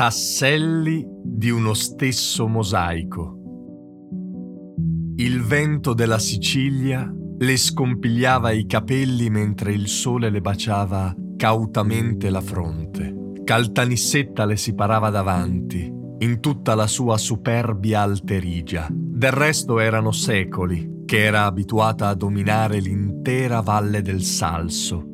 Tasselli di uno stesso mosaico. Il vento della Sicilia le scompigliava i capelli mentre il sole le baciava cautamente la fronte. Caltanissetta le si parava davanti, in tutta la sua superbia alterigia. Del resto erano secoli che era abituata a dominare l'intera valle del Salso.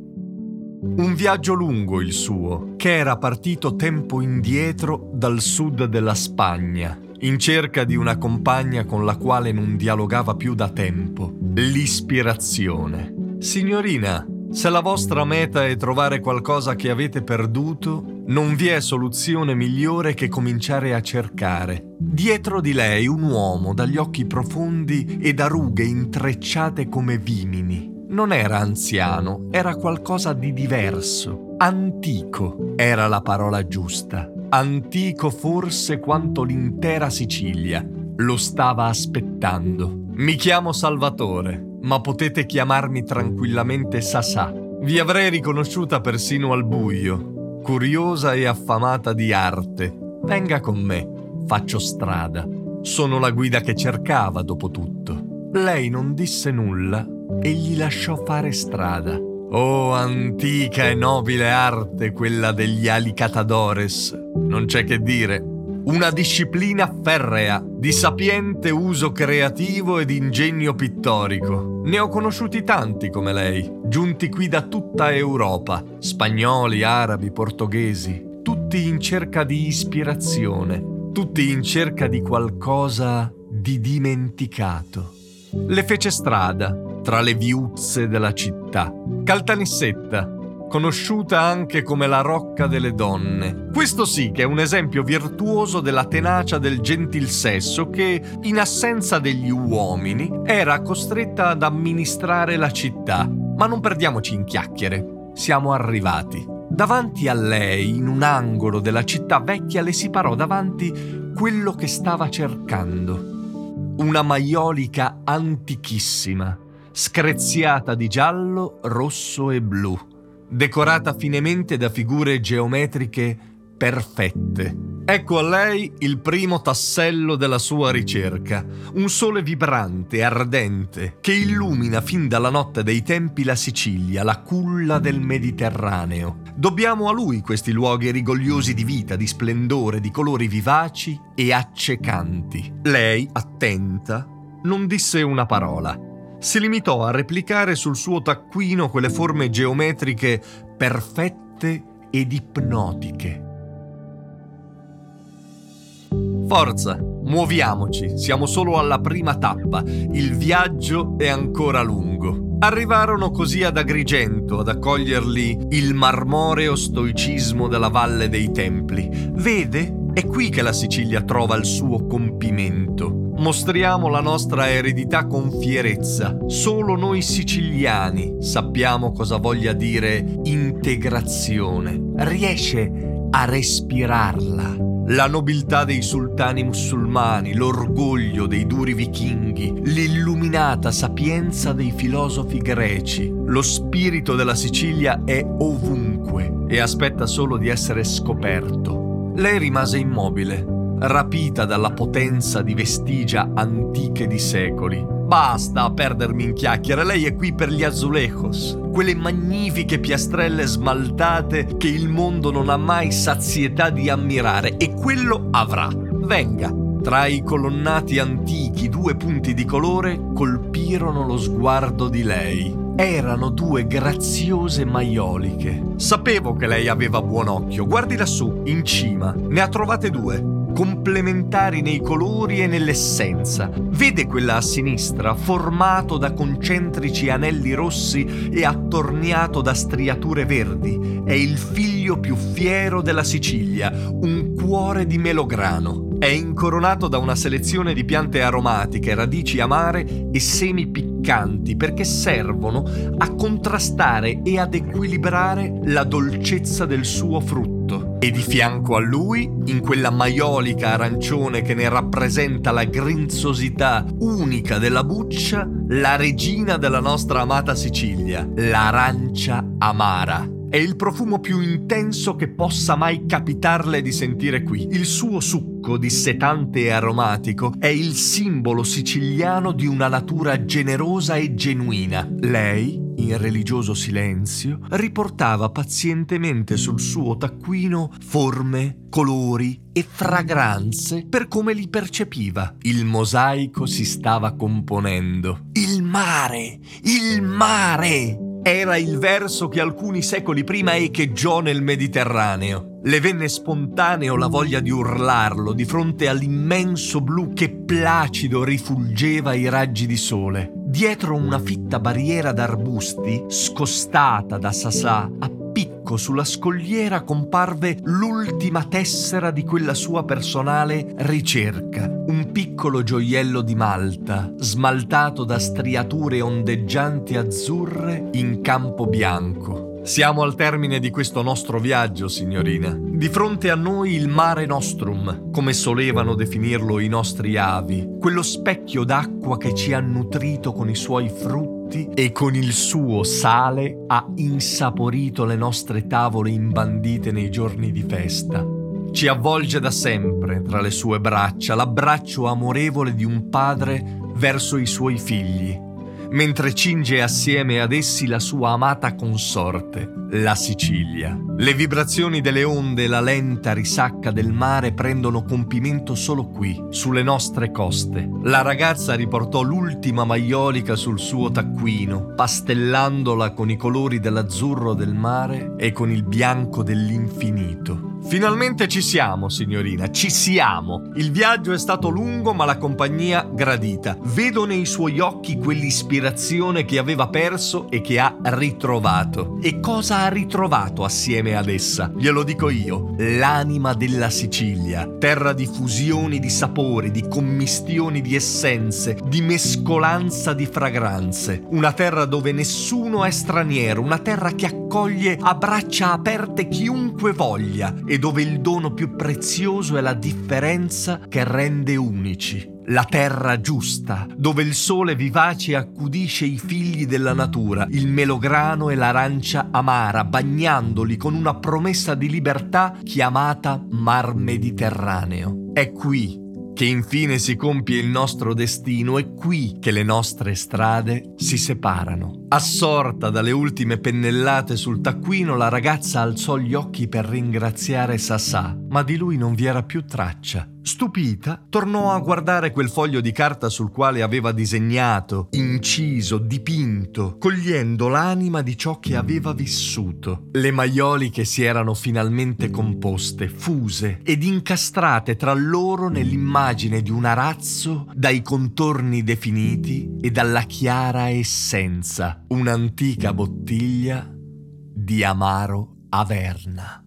Un viaggio lungo il suo, che era partito tempo indietro dal sud della Spagna, in cerca di una compagna con la quale non dialogava più da tempo, l'ispirazione. Signorina, se la vostra meta è trovare qualcosa che avete perduto, non vi è soluzione migliore che cominciare a cercare. Dietro di lei un uomo dagli occhi profondi e da rughe intrecciate come vimini. Non era anziano, era qualcosa di diverso. Antico era la parola giusta. Antico forse quanto l'intera Sicilia. Lo stava aspettando. Mi chiamo Salvatore ma potete chiamarmi tranquillamente Sasà. Vi avrei riconosciuta persino al buio, curiosa e affamata di arte. Venga con me, faccio strada. Sono la guida che cercava, dopo tutto. Lei non disse nulla e gli lasciò fare strada. Oh, antica e nobile arte quella degli alicatadores. Non c'è che dire, una disciplina ferrea, di sapiente uso creativo ed ingegno pittorico. Ne ho conosciuti tanti come lei, giunti qui da tutta Europa, spagnoli, arabi, portoghesi, tutti in cerca di ispirazione, tutti in cerca di qualcosa di dimenticato. Le fece strada tra le viuzze della città. Caltanissetta, conosciuta anche come la rocca delle donne. Questo sì che è un esempio virtuoso della tenacia del gentil sesso che, in assenza degli uomini, era costretta ad amministrare la città. Ma non perdiamoci in chiacchiere, siamo arrivati. Davanti a lei, in un angolo della città vecchia, le si parò davanti quello che stava cercando. Una maiolica antichissima, screziata di giallo, rosso e blu decorata finemente da figure geometriche perfette. Ecco a lei il primo tassello della sua ricerca, un sole vibrante, ardente, che illumina fin dalla notte dei tempi la Sicilia, la culla del Mediterraneo. Dobbiamo a lui questi luoghi rigogliosi di vita, di splendore, di colori vivaci e accecanti. Lei, attenta, non disse una parola si limitò a replicare sul suo taccuino quelle forme geometriche perfette ed ipnotiche. Forza, muoviamoci, siamo solo alla prima tappa, il viaggio è ancora lungo. Arrivarono così ad Agrigento ad accoglierli il marmoreo stoicismo della Valle dei Templi. Vede? È qui che la Sicilia trova il suo compimento. Mostriamo la nostra eredità con fierezza. Solo noi siciliani sappiamo cosa voglia dire integrazione. Riesce a respirarla. La nobiltà dei sultani musulmani, l'orgoglio dei duri vichinghi, l'illuminata sapienza dei filosofi greci. Lo spirito della Sicilia è ovunque e aspetta solo di essere scoperto. Lei rimase immobile, rapita dalla potenza di vestigia antiche di secoli. Basta a perdermi in chiacchiere, lei è qui per gli azulejos, quelle magnifiche piastrelle smaltate che il mondo non ha mai sazietà di ammirare e quello avrà. Venga. Tra i colonnati antichi due punti di colore colpirono lo sguardo di lei. Erano due graziose maioliche. Sapevo che lei aveva buon occhio. Guardi lassù, in cima. Ne ha trovate due complementari nei colori e nell'essenza. Vede quella a sinistra, formato da concentrici anelli rossi e attorniato da striature verdi. È il figlio più fiero della Sicilia, un cuore di melograno. È incoronato da una selezione di piante aromatiche, radici amare e semi piccanti perché servono a contrastare e ad equilibrare la dolcezza del suo frutto e di fianco a lui, in quella maiolica arancione che ne rappresenta la grinzosità unica della buccia, la regina della nostra amata Sicilia, l'arancia amara. È il profumo più intenso che possa mai capitarle di sentire qui. Il suo succo dissetante e aromatico è il simbolo siciliano di una natura generosa e genuina. Lei, in religioso silenzio, riportava pazientemente sul suo taccuino forme, colori e fragranze per come li percepiva. Il mosaico si stava componendo. Il mare! Il mare! Era il verso che alcuni secoli prima echeggiò nel Mediterraneo. Le venne spontaneo la voglia di urlarlo di fronte all'immenso blu che placido rifulgeva i raggi di sole. Dietro una fitta barriera d'arbusti, scostata da sasà, a picco sulla scogliera comparve l'ultima tessera di quella sua personale ricerca. Un piccolo gioiello di malta, smaltato da striature ondeggianti azzurre in campo bianco. Siamo al termine di questo nostro viaggio, signorina. Di fronte a noi il mare nostrum, come solevano definirlo i nostri avi, quello specchio d'acqua che ci ha nutrito con i suoi frutti e con il suo sale ha insaporito le nostre tavole imbandite nei giorni di festa. Ci avvolge da sempre tra le sue braccia l'abbraccio amorevole di un padre verso i suoi figli mentre cinge assieme ad essi la sua amata consorte, la Sicilia. Le vibrazioni delle onde e la lenta risacca del mare prendono compimento solo qui, sulle nostre coste. La ragazza riportò l'ultima maiolica sul suo taccuino, pastellandola con i colori dell'azzurro del mare e con il bianco dell'infinito. Finalmente ci siamo, signorina, ci siamo. Il viaggio è stato lungo, ma la compagnia gradita. Vedo nei suoi occhi quell'ispirazione che aveva perso e che ha ritrovato. E cosa ha ritrovato assieme ad essa? Glielo dico io, l'anima della Sicilia, terra di fusioni di sapori, di commistioni di essenze, di mescolanza di fragranze. Una terra dove nessuno è straniero, una terra che accoglie a braccia aperte chiunque voglia e dove il dono più prezioso è la differenza che rende unici. La terra giusta, dove il sole vivace accudisce i figli della natura, il melograno e l'arancia amara, bagnandoli con una promessa di libertà chiamata Mar Mediterraneo. È qui che infine si compie il nostro destino, è qui che le nostre strade si separano. Assorta dalle ultime pennellate sul taccuino, la ragazza alzò gli occhi per ringraziare Sassà, ma di lui non vi era più traccia. Stupita, tornò a guardare quel foglio di carta sul quale aveva disegnato, inciso, dipinto, cogliendo l'anima di ciò che aveva vissuto. Le maioliche si erano finalmente composte, fuse ed incastrate tra loro nell'immagine di un arazzo dai contorni definiti e dalla chiara essenza, un'antica bottiglia di amaro Averna.